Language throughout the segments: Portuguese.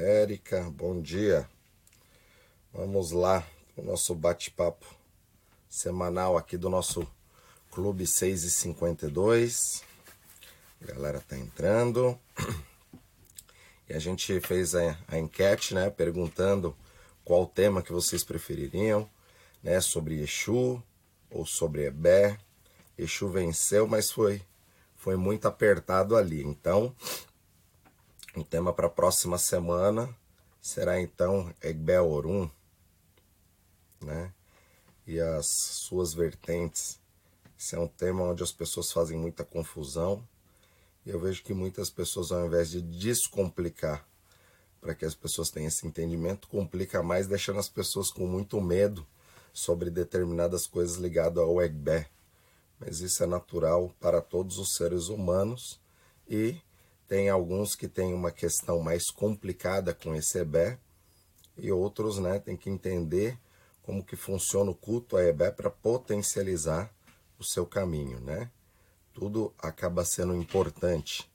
Érica, bom dia. Vamos lá, o nosso bate-papo semanal aqui do nosso Clube 6 e 52. A galera tá entrando. E a gente fez a, a enquete, né, perguntando qual tema que vocês prefeririam, né, sobre Exu ou sobre Ebé. Exu venceu, mas foi foi muito apertado ali. Então, o tema para a próxima semana será então Egbel Orum, né? E as suas vertentes. Esse é um tema onde as pessoas fazem muita confusão. E eu vejo que muitas pessoas, ao invés de descomplicar, para que as pessoas tenham esse entendimento, complica mais, deixando as pessoas com muito medo sobre determinadas coisas ligadas ao Egbé. Mas isso é natural para todos os seres humanos e tem alguns que têm uma questão mais complicada com esse Ebé e outros, né, tem que entender como que funciona o culto a Ebé para potencializar o seu caminho, né? Tudo acaba sendo importante.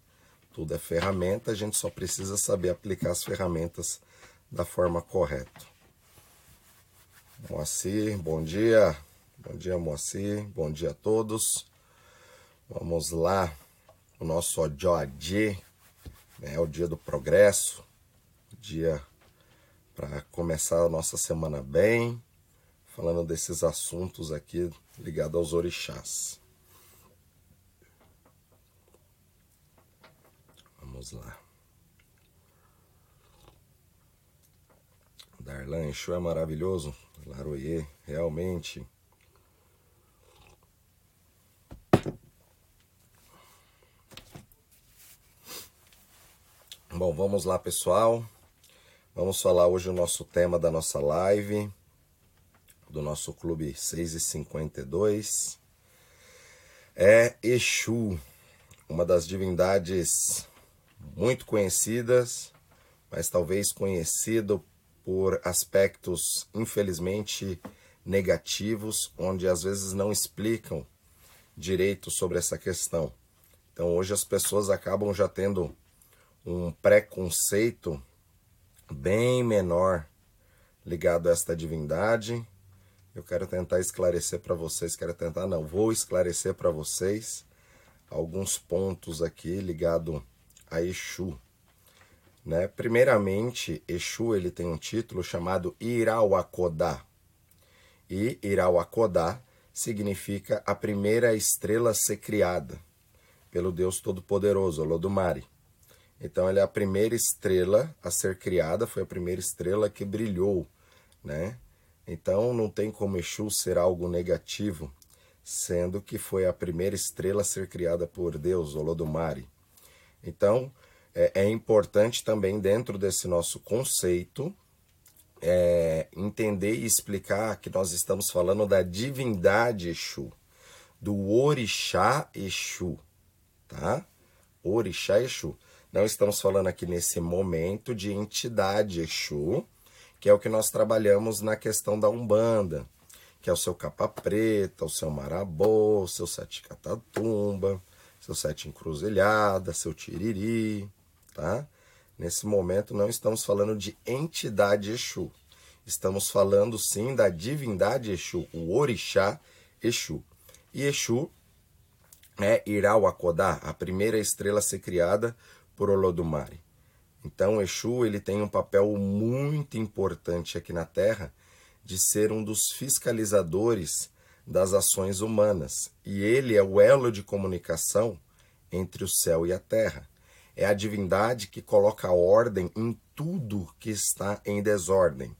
Tudo é ferramenta, a gente só precisa saber aplicar as ferramentas da forma correta. Moacir, bom dia. Bom dia, Moacir. Bom dia a todos. Vamos lá. O nosso Ojoadê é o dia do progresso, dia para começar a nossa semana bem, falando desses assuntos aqui ligados aos orixás. Vamos lá. Darlan Exu é maravilhoso. Laroye, realmente. Bom, vamos lá, pessoal. Vamos falar hoje o nosso tema da nossa live, do nosso clube 6 e 52. É Exu, uma das divindades muito conhecidas, mas talvez conhecido por aspectos infelizmente negativos, onde às vezes não explicam direito sobre essa questão. Então hoje as pessoas acabam já tendo um preconceito bem menor ligado a esta divindade. Eu quero tentar esclarecer para vocês, quero tentar não, vou esclarecer para vocês alguns pontos aqui ligado a Exu. Né? Primeiramente, Exu ele tem um título chamado Irauakodá. E Irauakodá significa a primeira estrela a ser criada pelo Deus Todo-Poderoso, Olodumare. Então ele é a primeira estrela a ser criada, foi a primeira estrela que brilhou, né? Então não tem como Exu ser algo negativo, sendo que foi a primeira estrela a ser criada por Deus, Olodumare. Então é, é importante também dentro desse nosso conceito é, entender e explicar que nós estamos falando da divindade Exu, do orixá Exu, tá? Orixá Exu. Não estamos falando aqui nesse momento de entidade Exu, que é o que nós trabalhamos na questão da Umbanda, que é o seu capa preta, o seu marabô, o seu sete catatumba, seu sete encruzilhada, seu tiriri, tá? Nesse momento não estamos falando de entidade Exu. Estamos falando sim da divindade Exu, o orixá Exu. E Exu é Irauakodá, a primeira estrela a ser criada por Olodumare. Então, Exu ele tem um papel muito importante aqui na Terra de ser um dos fiscalizadores das ações humanas. E ele é o elo de comunicação entre o céu e a terra. É a divindade que coloca ordem em tudo que está em desordem.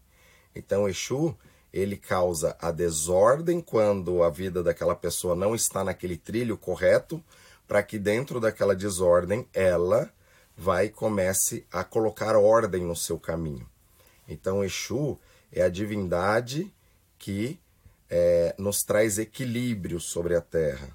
Então, Exu, ele causa a desordem quando a vida daquela pessoa não está naquele trilho correto, para que dentro daquela desordem ela vai e comece a colocar ordem no seu caminho. Então, Exu é a divindade que é, nos traz equilíbrio sobre a terra.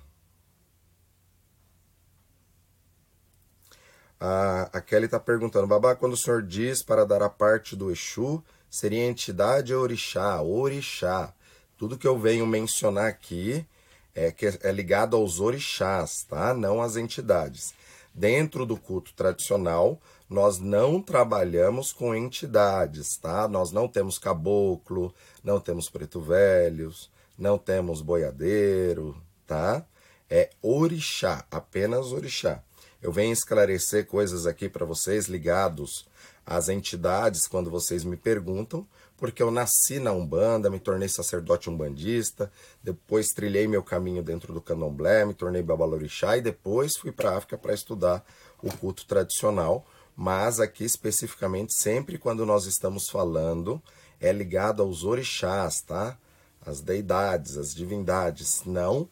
A, a Kelly está perguntando, Babá, quando o senhor diz para dar a parte do Exu, seria entidade orixá? Orixá. Tudo que eu venho mencionar aqui é, que é ligado aos orixás, tá? Não às entidades. Dentro do culto tradicional, nós não trabalhamos com entidades, tá? Nós não temos caboclo, não temos preto velhos, não temos boiadeiro, tá? É orixá, apenas orixá. Eu venho esclarecer coisas aqui para vocês ligados às entidades quando vocês me perguntam, porque eu nasci na Umbanda, me tornei sacerdote umbandista, depois trilhei meu caminho dentro do candomblé, me tornei babalorixá e depois fui para a África para estudar o culto tradicional, mas aqui especificamente sempre quando nós estamos falando é ligado aos orixás, tá? As deidades, as divindades, não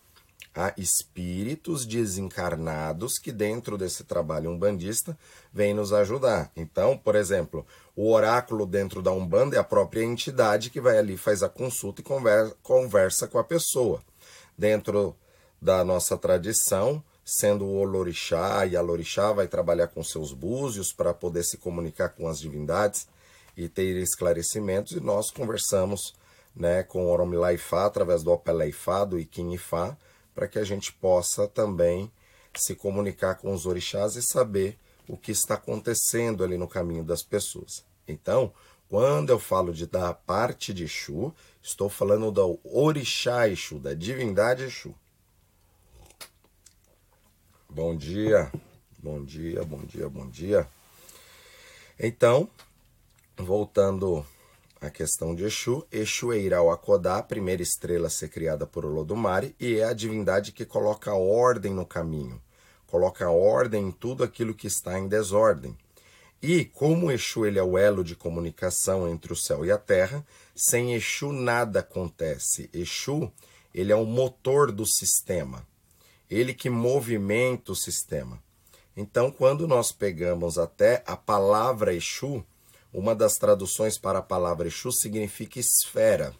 a espíritos desencarnados que dentro desse trabalho umbandista vêm nos ajudar. Então, por exemplo, o oráculo dentro da Umbanda é a própria entidade que vai ali, faz a consulta e conversa, com a pessoa. Dentro da nossa tradição, sendo o Olorixá e a Lorixá vai trabalhar com seus búzios para poder se comunicar com as divindades e ter esclarecimentos, e nós conversamos né, com o Oromilá-Ifá através do Opelé-Ifá, do Iquim-Ifá, para que a gente possa também se comunicar com os orixás e saber o que está acontecendo ali no caminho das pessoas. Então, quando eu falo de da parte de Exu, estou falando do orixá Exu, da divindade Exu. Bom dia, bom dia, bom dia, bom dia. Então, voltando a questão de Exu. Exu é Irauakodá, a primeira estrela a ser criada por Olodumare, e é a divindade que coloca ordem no caminho, coloca ordem em tudo aquilo que está em desordem. E como Exu ele é o elo de comunicação entre o céu e a terra, sem Exu nada acontece. Exu ele é o motor do sistema, ele que movimenta o sistema. Então, quando nós pegamos até a palavra Exu, uma das traduções para a palavra Exu significa esfera.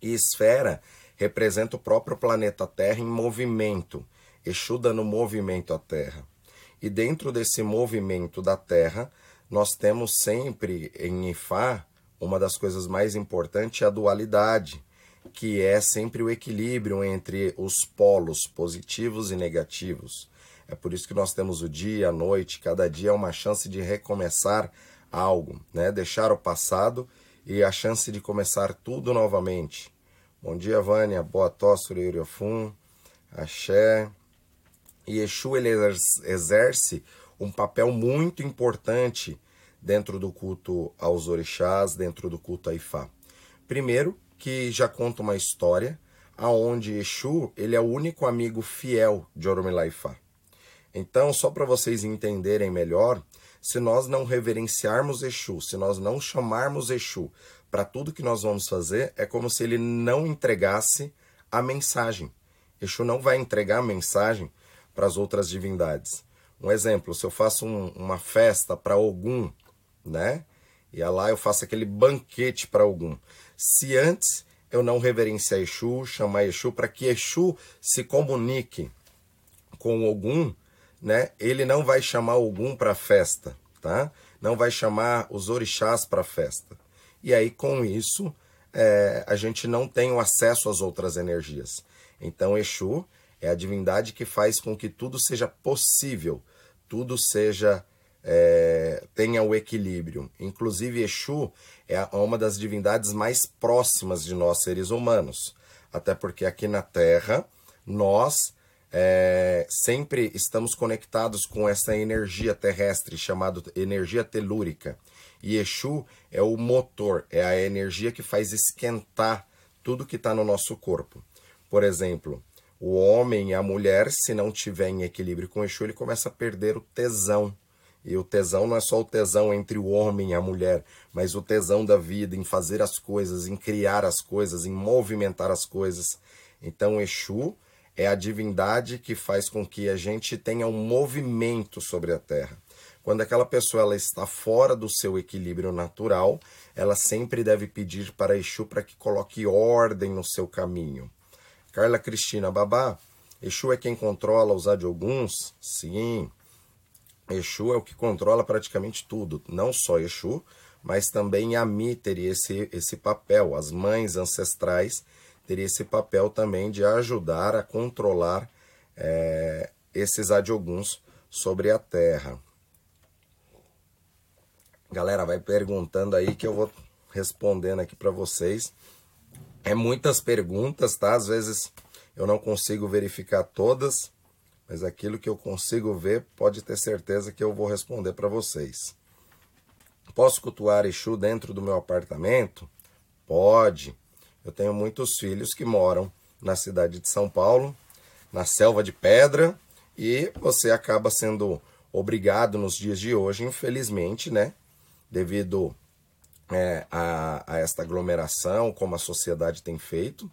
E esfera representa o próprio planeta Terra em movimento. Exu dando movimento à Terra. E dentro desse movimento da Terra, nós temos sempre em Ifá uma das coisas mais importantes é a dualidade, que é sempre o equilíbrio entre os polos positivos e negativos. É por isso que nós temos o dia, a noite, cada dia é uma chance de recomeçar algo, né? Deixar o passado e a chance de começar tudo novamente. Bom dia, Vânia. Boa tosse, Uriofum. Axé. E ele exerce um papel muito importante dentro do culto aos orixás, dentro do culto a Ifá. Primeiro, que já conta uma história aonde Exu ele é o único amigo fiel de Oromilá Ifá. Então, só para vocês entenderem melhor, se nós não reverenciarmos Exu, se nós não chamarmos Exu para tudo que nós vamos fazer, é como se ele não entregasse a mensagem. Exu não vai entregar a mensagem para as outras divindades. Um exemplo, se eu faço um, uma festa para Ogum, né? E lá eu faço aquele banquete para Ogum. Se antes eu não reverenciar Exu, chamar Exu para que Exu se comunique com Ogum, né? Ele não vai chamar algum para festa, tá? Não vai chamar os orixás para festa. E aí, com isso, é, a gente não tem o acesso às outras energias. Então, Exu é a divindade que faz com que tudo seja possível, tudo seja é, tenha o equilíbrio. Inclusive, Exu é uma das divindades mais próximas de nós seres humanos, até porque aqui na Terra nós é, sempre estamos conectados com essa energia terrestre chamada energia telúrica. E Exu é o motor, é a energia que faz esquentar tudo que está no nosso corpo. Por exemplo, o homem e a mulher, se não tiver em equilíbrio com Exu, ele começa a perder o tesão. E o tesão não é só o tesão entre o homem e a mulher, mas o tesão da vida em fazer as coisas, em criar as coisas, em movimentar as coisas. Então, Exu é a divindade que faz com que a gente tenha um movimento sobre a Terra. Quando aquela pessoa ela está fora do seu equilíbrio natural, ela sempre deve pedir para Exu para que coloque ordem no seu caminho. Carla Cristina Babá, Exu é quem controla os adioguns? Sim. Exu é o que controla praticamente tudo, não só Exu, mas também Ami teria esse, esse papel, as mães ancestrais teria esse papel também de ajudar a controlar é, esses adioguns sobre a terra. Galera, vai perguntando aí que eu vou respondendo aqui para vocês. É muitas perguntas, tá? Às vezes eu não consigo verificar todas, mas aquilo que eu consigo ver, pode ter certeza que eu vou responder para vocês. Posso cultuar Exu dentro do meu apartamento? Pode. Eu tenho muitos filhos que moram na cidade de São Paulo, na selva de pedra, e você acaba sendo obrigado nos dias de hoje, infelizmente, né? Devido é, a, a esta aglomeração, como a sociedade tem feito,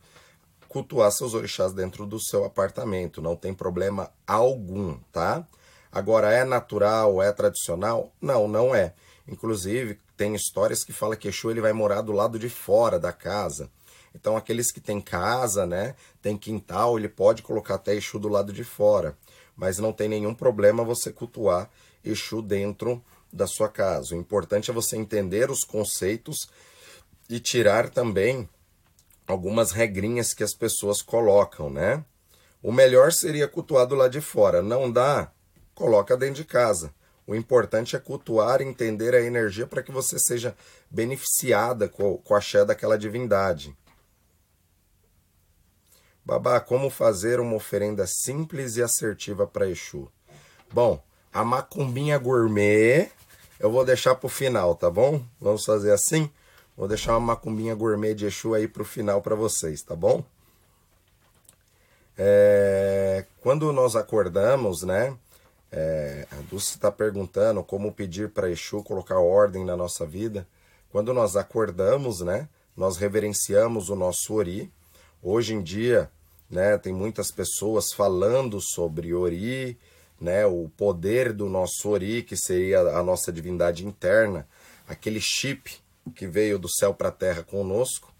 cultuar seus orixás dentro do seu apartamento, não tem problema algum, tá? Agora, é natural, é tradicional? Não, não é. Inclusive, tem histórias que fala que Exu ele vai morar do lado de fora da casa. Então, aqueles que têm casa, né, tem quintal, ele pode colocar até Exu do lado de fora. Mas não tem nenhum problema você cultuar Exu dentro da sua casa. O importante é você entender os conceitos e tirar também algumas regrinhas que as pessoas colocam, né? O melhor seria cultuar do lado de fora. Não dá? Coloca dentro de casa. O importante é cultuar entender a energia para que você seja beneficiada com, com a axé daquela divindade. Babá, como fazer uma oferenda simples e assertiva para Exu? Bom, a macumbinha gourmet eu vou deixar para o final, tá bom? Vamos fazer assim? Vou deixar uma macumbinha gourmet de Exu aí para o final para vocês, tá bom? É, quando nós acordamos, né? É, a Dulce está perguntando como pedir para Exu colocar ordem na nossa vida. Quando nós acordamos, né? Nós reverenciamos o nosso Ori. Hoje em dia, né? Tem muitas pessoas falando sobre Ori, né? O poder do nosso Ori, que seria a nossa divindade interna, aquele chip que veio do céu para a terra conosco.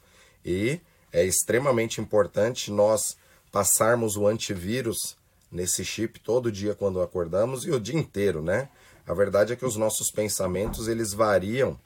E é extremamente importante nós passarmos o antivírus nesse chip todo dia quando acordamos e o dia inteiro, né? A verdade é que os nossos pensamentos eles variam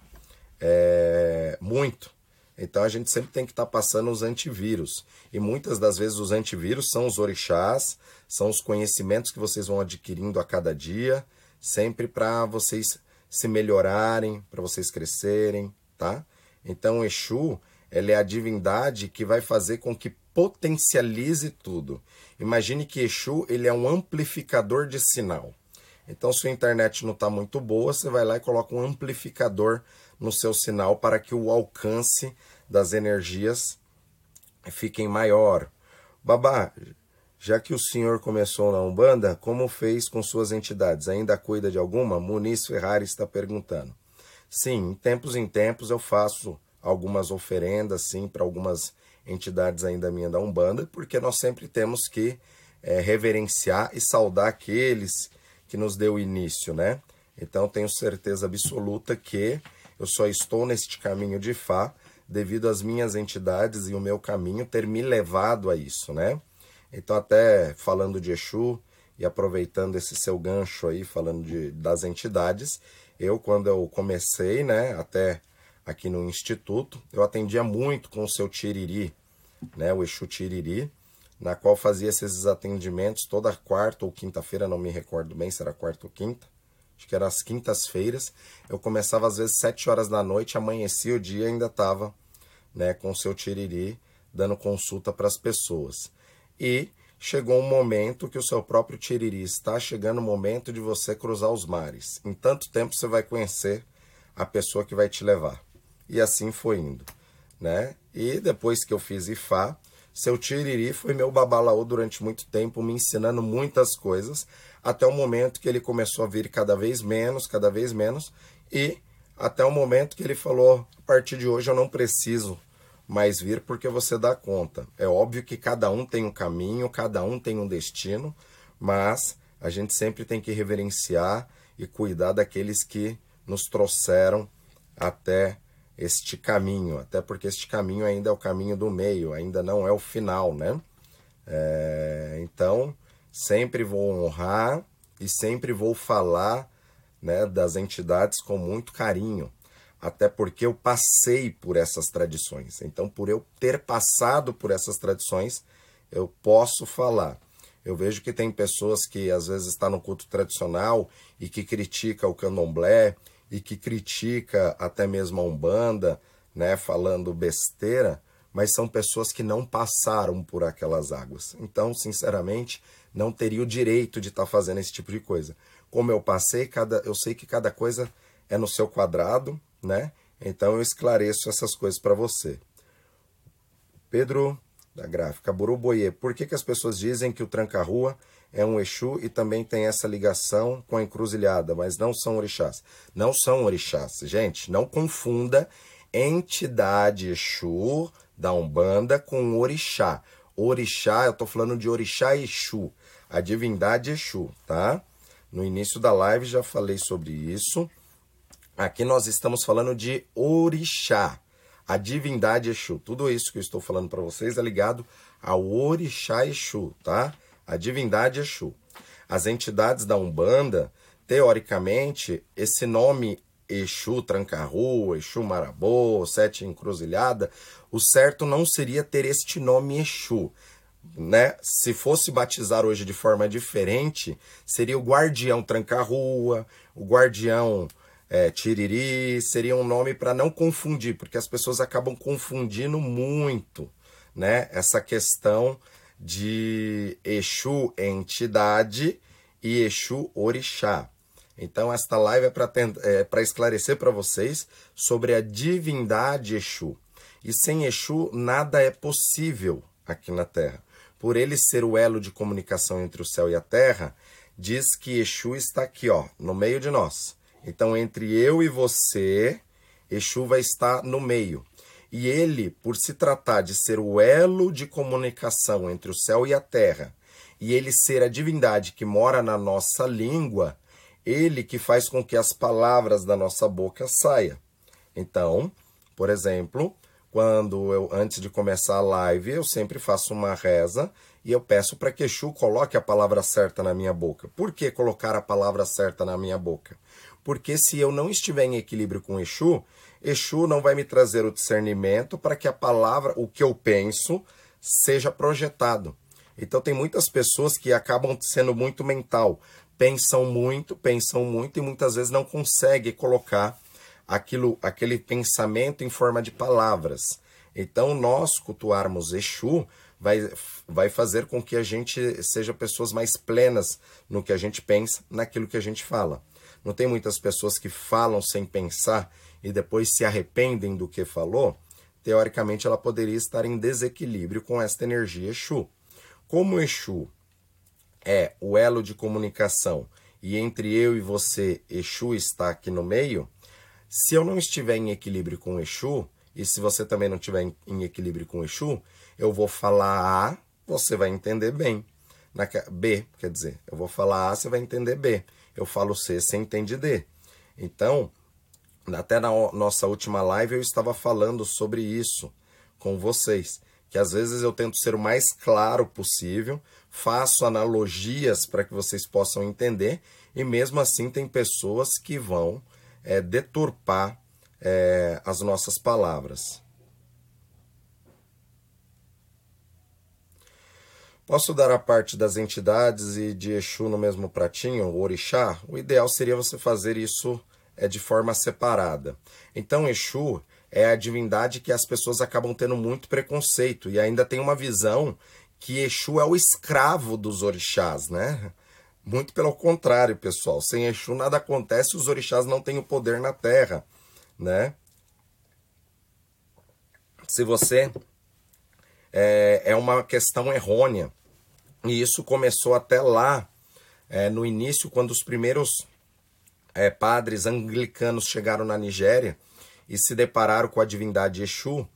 é, muito. Então a gente sempre tem que estar tá passando os antivírus. E muitas das vezes os antivírus são os orixás, são os conhecimentos que vocês vão adquirindo a cada dia, sempre para vocês se melhorarem, para vocês crescerem, tá? Então Exu, ela é a divindade que vai fazer com que potencialize tudo. Imagine que Exu ele é um amplificador de sinal. Então, se a internet não está muito boa, você vai lá e coloca um amplificador no seu sinal para que o alcance das energias fiquem maior. Babá, já que o senhor começou na Umbanda, como fez com suas entidades? Ainda cuida de alguma? Muniz Ferrari está perguntando. Sim, em tempos em tempos eu faço algumas oferendas, sim, para algumas entidades ainda minha da Umbanda, porque nós sempre temos que é, reverenciar e saudar aqueles que nos deu início, né? Então tenho certeza absoluta que eu só estou neste caminho de Fá devido às minhas entidades e o meu caminho ter me levado a isso, né? Então até falando de Exu e aproveitando esse seu gancho aí, falando de, das entidades, eu quando eu comecei, né, até aqui no instituto, eu atendia muito com o seu Tiriri, né, o Exu Tiriri, na qual fazia esses atendimentos toda quarta ou quinta-feira, não me recordo bem se era quarta ou quinta, acho que era as quintas-feiras. Eu começava às vezes sete horas da noite, amanhecia o dia ainda estava né, com o seu Tiriri dando consulta para as pessoas. E chegou um momento que o seu próprio Tiriri está chegando o momento de você cruzar os mares. Em tanto tempo você vai conhecer a pessoa que vai te levar. E assim foi indo, né? E depois que eu fiz Ifá, seu Tiriri foi meu babalaô durante muito tempo, me ensinando muitas coisas, até o momento que ele começou a vir cada vez menos, cada vez menos, e até o momento que ele falou: a partir de hoje eu não preciso mais vir porque você dá conta. É óbvio que cada um tem um caminho, cada um tem um destino, mas a gente sempre tem que reverenciar e cuidar daqueles que nos trouxeram até este caminho, até porque este caminho ainda é o caminho do meio, ainda não é o final, né? É, então, sempre vou honrar e sempre vou falar né, das entidades com muito carinho, até porque eu passei por essas tradições. Então, por eu ter passado por essas tradições, eu posso falar. Eu vejo que tem pessoas que às vezes estão tá no culto tradicional e que critica o candomblé e que critica até mesmo a Umbanda, né, falando besteira, mas são pessoas que não passaram por aquelas águas. Então, sinceramente, não teria o direito de estar tá fazendo esse tipo de coisa. Como eu passei, cada, eu sei que cada coisa é no seu quadrado, né? Então eu esclareço essas coisas para você. Pedro da gráfica Buruboie, por que, que as pessoas dizem que o tranca-rua é um Exu e também tem essa ligação com a encruzilhada, mas não são orixás? Não são orixás, gente, não confunda entidade Exu da Umbanda com orixá. Orixá, eu estou falando de orixá Exu, a divindade Exu, tá? No início da live já falei sobre isso. Aqui nós estamos falando de orixá, a divindade Exu. Tudo isso que eu estou falando para vocês é ligado ao orixá Exu, tá? A divindade Exu. As entidades da Umbanda, teoricamente, esse nome Exu Trancarru, Exu Marabô, Sete Encruzilhada, o certo não seria ter este nome Exu. Né? Se fosse batizar hoje de forma diferente, seria o Guardião Tranca-Rua, o Guardião é, Tiriri, seria um nome para não confundir, porque as pessoas acabam confundindo muito né? essa questão de Exu entidade e Exu orixá. Então, esta live é para é, esclarecer para vocês sobre a divindade Exu. E sem Exu, nada é possível aqui na Terra. Por ele ser o elo de comunicação entre o céu e a terra, diz que Exu está aqui, ó, no meio de nós. Então, entre eu e você, Exu vai estar no meio. E ele, por se tratar de ser o elo de comunicação entre o céu e a terra, e ele ser a divindade que mora na nossa língua, ele que faz com que as palavras da nossa boca saia. Então, por exemplo, quando eu antes de começar a live, eu sempre faço uma reza e eu peço para que Exu coloque a palavra certa na minha boca. Por que colocar a palavra certa na minha boca? Porque se eu não estiver em equilíbrio com Exu, Exu não vai me trazer o discernimento para que a palavra, o que eu penso, seja projetado. Então tem muitas pessoas que acabam sendo muito mental pensam muito, pensam muito e muitas vezes não conseguem colocar aquilo, aquele pensamento em forma de palavras. Então, nós cultuarmos Exu vai, vai fazer com que a gente seja pessoas mais plenas no que a gente pensa, naquilo que a gente fala. Não tem muitas pessoas que falam sem pensar e depois se arrependem do que falou? Teoricamente, ela poderia estar em desequilíbrio com esta energia Exu. Como Exu é o elo de comunicação e entre eu e você, Exu está aqui no meio, se eu não estiver em equilíbrio com Exu, e se você também não estiver em equilíbrio com Exu, eu vou falar A, você vai entender bem. Na, B, quer dizer, eu vou falar A, você vai entender B. Eu falo C, você entende D. Então, até na nossa última live eu estava falando sobre isso com vocês que às vezes eu tento ser o mais claro possível, faço analogias para que vocês possam entender, e mesmo assim tem pessoas que vão é, deturpar é, as nossas palavras. Posso dar a parte das entidades e de Exu no mesmo pratinho, o orixá? O ideal seria você fazer isso é, de forma separada. Então, Exu é a divindade que as pessoas acabam tendo muito preconceito e ainda tem uma visão que Exu é o escravo dos orixás, né? Muito pelo contrário, pessoal. Sem Exu nada acontece, os orixás não têm o poder na Terra, né? Se você é, é uma questão errônea e isso começou até lá é, no início, quando os primeiros é, padres anglicanos chegaram na Nigéria e se depararam com a divindade Exu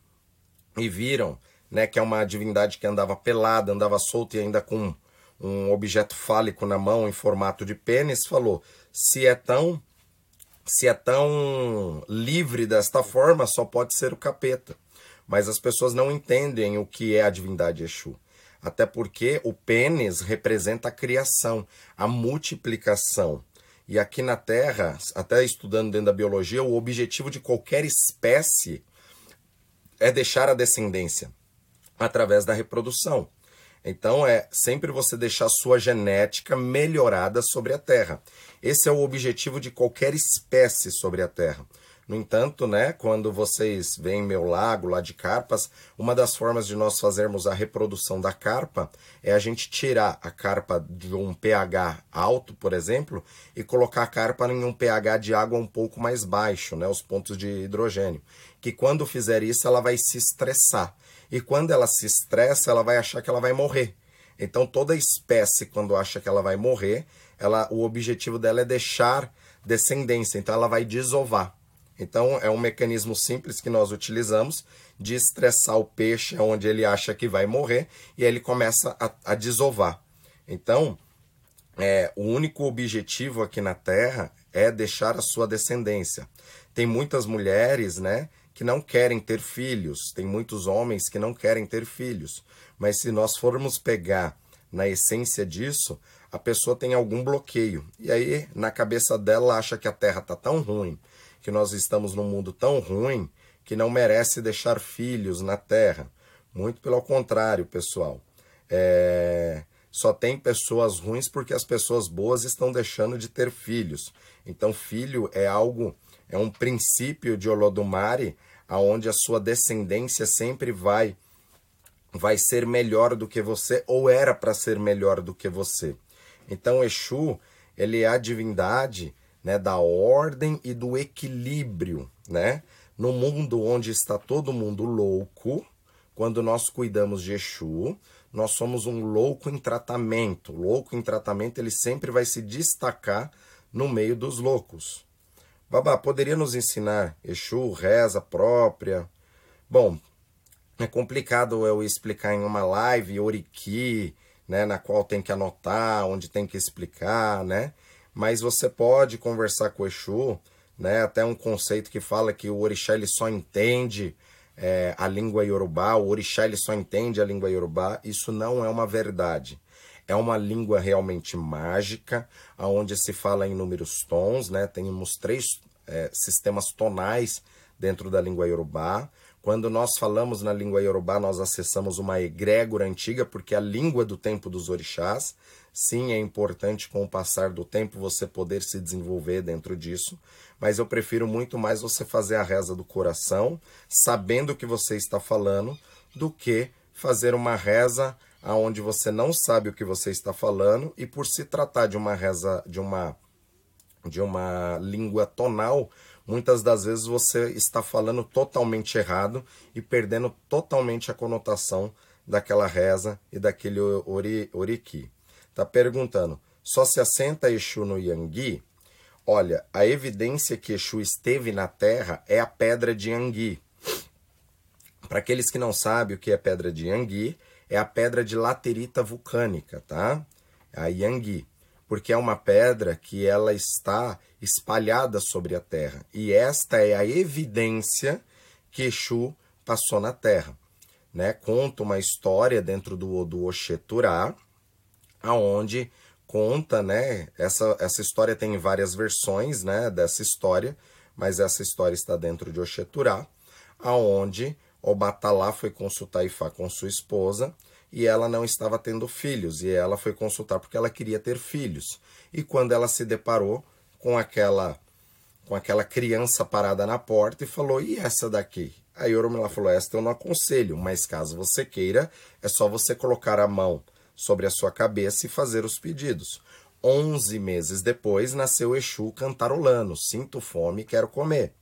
e viram né, que é uma divindade que andava pelada, andava solta e ainda com um objeto fálico na mão em formato de pênis, falou: se é tão se é tão livre desta forma, só pode ser o capeta. Mas as pessoas não entendem o que é a divindade Exu. Até porque o pênis representa a criação, a multiplicação. E aqui na Terra, até estudando dentro da biologia, o objetivo de qualquer espécie é deixar a descendência através da reprodução. Então é sempre você deixar sua genética melhorada sobre a Terra. Esse é o objetivo de qualquer espécie sobre a Terra. No entanto, né, quando vocês veem meu lago lá de carpas, uma das formas de nós fazermos a reprodução da carpa é a gente tirar a carpa de um pH alto, por exemplo, e colocar a carpa em um pH de água um pouco mais baixo, né, os pontos de hidrogênio. Que quando fizer isso, ela vai se estressar. E quando ela se estressa, ela vai achar que ela vai morrer. Então toda espécie, quando acha que ela vai morrer, ela, o objetivo dela é deixar descendência. Então ela vai desovar. Então, é um mecanismo simples que nós utilizamos de estressar o peixe onde ele acha que vai morrer e ele começa a, a desovar. Então, é, o único objetivo aqui na Terra é deixar a sua descendência. Tem muitas mulheres, né, que não querem ter filhos, tem muitos homens que não querem ter filhos. Mas se nós formos pegar na essência disso, a pessoa tem algum bloqueio. E aí, na cabeça dela, acha que a Terra está tão ruim, que nós estamos num mundo tão ruim que não merece deixar filhos na terra. Muito pelo contrário, pessoal. É... Só tem pessoas ruins porque as pessoas boas estão deixando de ter filhos. Então, filho é algo, é um princípio de Olodumare, aonde a sua descendência sempre vai vai ser melhor do que você ou era para ser melhor do que você. Então, Exu, ele é a divindade né, da ordem e do equilíbrio, né? No mundo onde está todo mundo louco, quando nós cuidamos de Exu, nós somos um louco em tratamento. Louco em tratamento, ele sempre vai se destacar no meio dos loucos. Babá, poderia nos ensinar Exu, reza própria? Bom, é complicado eu explicar em uma live Oriki, né, na qual tem que anotar, onde tem que explicar, né? mas você pode conversar com o Exu, né? Até um conceito que fala que o orixá ele só entende é, a língua iorubá, o orixá ele só entende a língua iorubá. Isso não é uma verdade. É uma língua realmente mágica, onde se fala em números tons, né? Temos três é, sistemas tonais dentro da língua iorubá. Quando nós falamos na língua iorubá, nós acessamos uma egrégora antiga, porque a língua do tempo dos orixás. Sim, é importante com o passar do tempo você poder se desenvolver dentro disso, mas eu prefiro muito mais você fazer a reza do coração, sabendo o que você está falando, do que fazer uma reza aonde você não sabe o que você está falando e por se tratar de uma reza de uma de uma língua tonal, muitas das vezes você está falando totalmente errado e perdendo totalmente a conotação daquela reza e daquele ori, oriki. Está perguntando, só se assenta Exu no Yangui? Olha, a evidência que Exu esteve na Terra é a pedra de Yangui. Para aqueles que não sabem o que é pedra de Yangui, é a pedra de laterita vulcânica, tá? A Yangui, porque é uma pedra que ela está espalhada sobre a Terra. E esta é a evidência que Exu passou na Terra. Né? Conta uma história dentro do, do Oxeturá, aonde conta, né? Essa, essa história tem várias versões, né? Dessa história, mas essa história está dentro de Oxeturá, aonde Obatalá foi consultar Ifá com sua esposa e ela não estava tendo filhos e ela foi consultar porque ela queria ter filhos. E quando ela se deparou com aquela com aquela criança parada na porta e falou: "E essa daqui?" Aí Oromila falou: "Esta eu não aconselho, mas caso você queira, é só você colocar a mão sobre a sua cabeça e fazer os pedidos. Onze meses depois nasceu Exu cantarolando: Sinto fome, quero comer.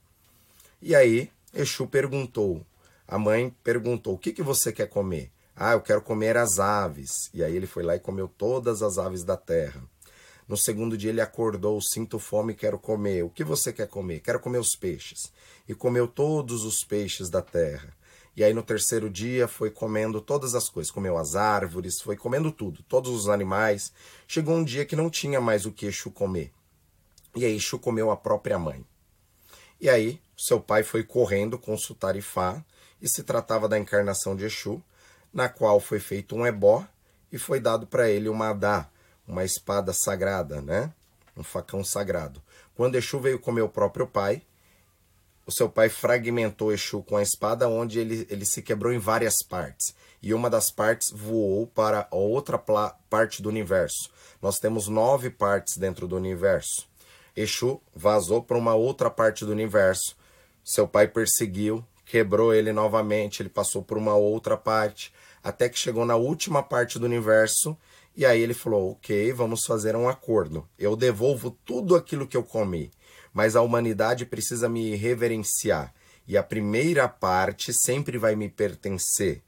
E aí Exu perguntou, a mãe perguntou: O que, que você quer comer? Ah, eu quero comer as aves. E aí ele foi lá e comeu todas as aves da terra. No segundo dia ele acordou, sinto fome, quero comer. O que você quer comer? Quero comer os peixes. E comeu todos os peixes da terra. E aí no terceiro dia foi comendo todas as coisas, comeu as árvores, foi comendo tudo, todos os animais. Chegou um dia que não tinha mais o que Exu comer. E aí Exu comeu a própria mãe. E aí seu pai foi correndo consultar Ifá e se tratava da encarnação de Exu, na qual foi feito um ebó e foi dado para ele uma adá, uma espada sagrada, né? Um facão sagrado. Quando Exu veio comer o próprio pai, o seu pai fragmentou Exu com a espada, onde ele, ele se quebrou em várias partes. E uma das partes voou para a outra parte do universo. Nós temos nove partes dentro do universo. Exu vazou para uma outra parte do universo. Seu pai perseguiu, quebrou ele novamente, ele passou por uma outra parte, até que chegou na última parte do universo. E aí ele falou: Ok, vamos fazer um acordo. Eu devolvo tudo aquilo que eu comi mas a humanidade precisa me reverenciar. E a primeira parte sempre vai me pertencer.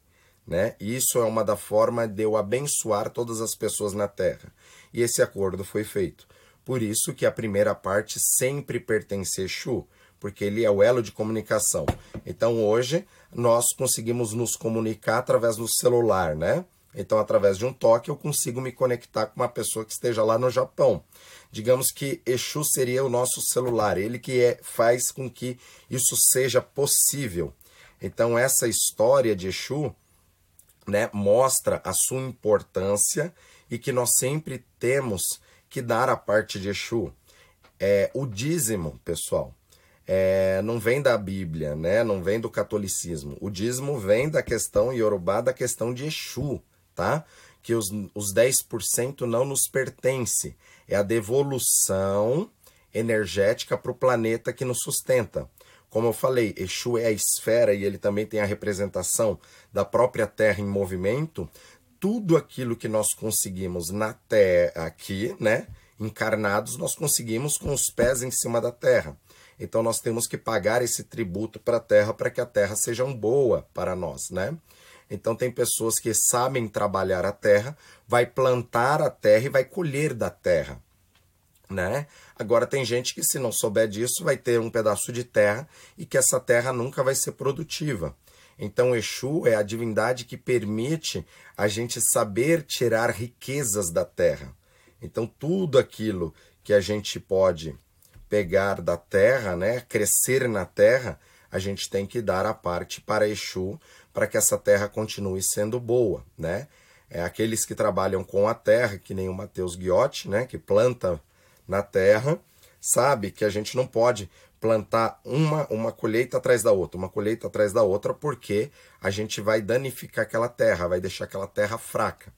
Né? Isso é uma da forma de eu abençoar todas as pessoas na Terra. E esse acordo foi feito. Por isso que a primeira parte sempre pertence a Exu, porque ele é o elo de comunicação. Então hoje nós conseguimos nos comunicar através do celular, né? Então, através de um toque, eu consigo me conectar com uma pessoa que esteja lá no Japão. Digamos que Exu seria o nosso celular, ele que é, faz com que isso seja possível. Então, essa história de Exu né, mostra a sua importância e que nós sempre temos que dar a parte de Exu. É, o dízimo, pessoal, é, não vem da Bíblia, né? não vem do catolicismo. O dízimo vem da questão iorubá, da questão de Exu tá? Que os, os 10% não nos pertence. É a devolução energética para o planeta que nos sustenta. Como eu falei, Exu é a esfera e ele também tem a representação da própria Terra em movimento. Tudo aquilo que nós conseguimos na Terra aqui, né, encarnados, nós conseguimos com os pés em cima da Terra. Então nós temos que pagar esse tributo para a Terra para que a Terra seja boa para nós, né? Então tem pessoas que sabem trabalhar a terra, vai plantar a terra e vai colher da terra, né? Agora tem gente que se não souber disso vai ter um pedaço de terra e que essa terra nunca vai ser produtiva. Então Exu é a divindade que permite a gente saber tirar riquezas da terra. Então tudo aquilo que a gente pode pegar da terra, né, crescer na terra, a gente tem que dar a parte para Exu, para que essa terra continue sendo boa, né? É aqueles que trabalham com a terra, que nem o Matheus Guiotti, né, que planta na terra, sabe que a gente não pode plantar uma, uma colheita atrás da outra, uma colheita atrás da outra, porque a gente vai danificar aquela terra, vai deixar aquela terra fraca.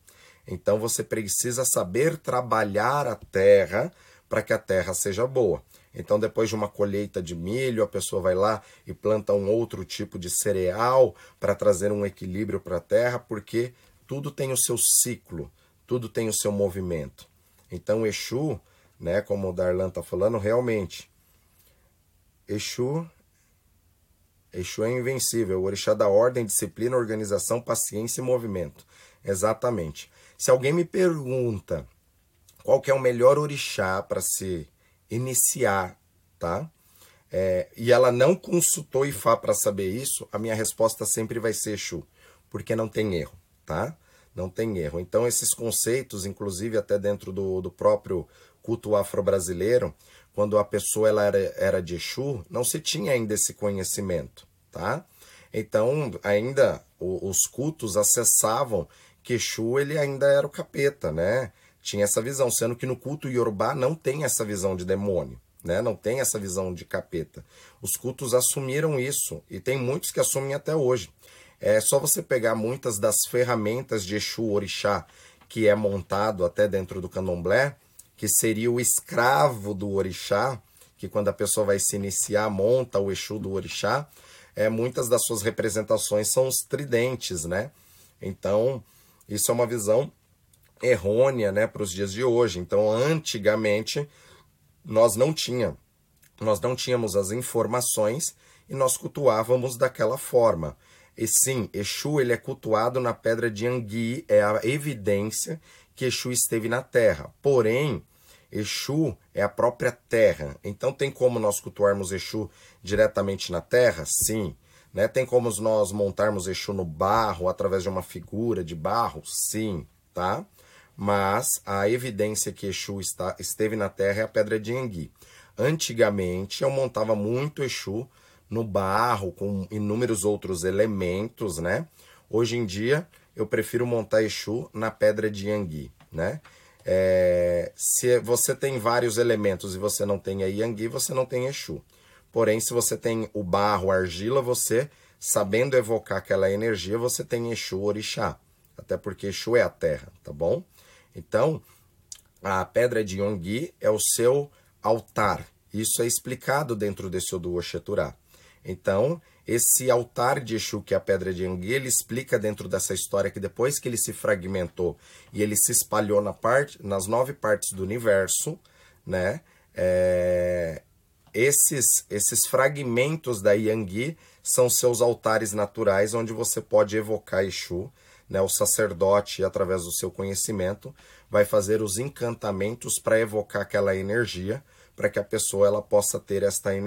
Então você precisa saber trabalhar a terra para que a terra seja boa. Então, depois de uma colheita de milho, a pessoa vai lá e planta um outro tipo de cereal para trazer um equilíbrio para a terra, porque tudo tem o seu ciclo, tudo tem o seu movimento. Então, Exu, né, como o Darlan está falando, realmente, Exu, Exu é invencível, o orixá da ordem, disciplina, organização, paciência e movimento. Exatamente. Se alguém me pergunta qual é o melhor orixá para se iniciar, tá? É, e ela não consultou Ifá para saber isso, a minha resposta sempre vai ser Exu, porque não tem erro, tá? Não tem erro. Então, esses conceitos, inclusive até dentro do, do próprio culto afro-brasileiro, quando a pessoa ela era, era de Exu, não se tinha ainda esse conhecimento, tá? Então, ainda os cultos acessavam que Exu ele ainda era o capeta, né? Tinha essa visão, sendo que no culto iorubá não tem essa visão de demônio, né? não tem essa visão de capeta. Os cultos assumiram isso e tem muitos que assumem até hoje. É só você pegar muitas das ferramentas de Exu Orixá que é montado até dentro do candomblé, que seria o escravo do Orixá, que quando a pessoa vai se iniciar monta o Exu do Orixá, é, muitas das suas representações são os tridentes, né? Então, isso é uma visão errônea né, para os dias de hoje. Então, antigamente, nós não tinha, nós não tínhamos as informações e nós cultuávamos daquela forma. E sim, Exu ele é cultuado na pedra de Angui, é a evidência que Exu esteve na terra. Porém, Exu é a própria terra. Então tem como nós cultuarmos Exu diretamente na terra? Sim. Né? Tem como nós montarmos Exu no barro através de uma figura de barro? Sim, tá? Mas a evidência que Exu está, esteve na Terra é a pedra de Engui. Antigamente eu montava muito Exu no barro, com inúmeros outros elementos, né? Hoje em dia eu prefiro montar Exu na pedra de Yangui, né? É, se você tem vários elementos e você não tem a Yangui, você não tem Exu. Porém, se você tem o barro, a argila, você, sabendo evocar aquela energia, você tem Exu Orixá. Até porque Exu é a terra, tá bom? Então, a pedra de Yonggi é o seu altar. Isso é explicado dentro desse Odu Oxeturá. Então, esse altar de Exu, que é a pedra de Yonggi, ele explica dentro dessa história que depois que ele se fragmentou e ele se espalhou na parte, nas nove partes do universo, né? É, esses, esses fragmentos da Yangui são seus altares naturais, onde você pode evocar Exu. Né? O sacerdote, através do seu conhecimento, vai fazer os encantamentos para evocar aquela energia, para que a pessoa ela possa ter esta energia